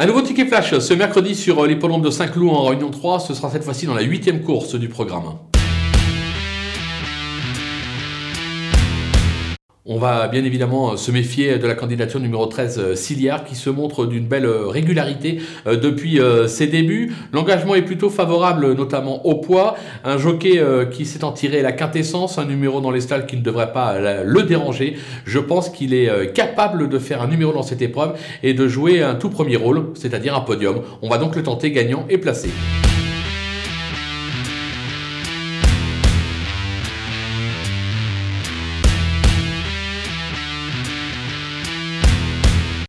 Un nouveau ticket flash ce mercredi sur l'hippodrome de Saint-Cloud en Réunion 3. Ce sera cette fois-ci dans la huitième course du programme. On va bien évidemment se méfier de la candidature numéro 13 Siliard qui se montre d'une belle régularité euh, depuis euh, ses débuts. L'engagement est plutôt favorable notamment au poids. Un jockey euh, qui s'est en tiré la quintessence, un numéro dans les stalles qui ne devrait pas le déranger. Je pense qu'il est capable de faire un numéro dans cette épreuve et de jouer un tout premier rôle, c'est-à-dire un podium. On va donc le tenter gagnant et placé.